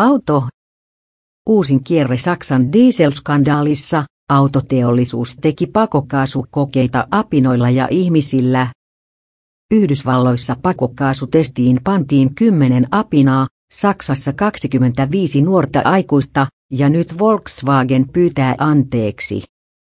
Auto. Uusin kierre Saksan dieselskandaalissa, autoteollisuus teki pakokaasukokeita apinoilla ja ihmisillä. Yhdysvalloissa pakokaasutestiin pantiin 10 apinaa, Saksassa 25 nuorta aikuista, ja nyt Volkswagen pyytää anteeksi.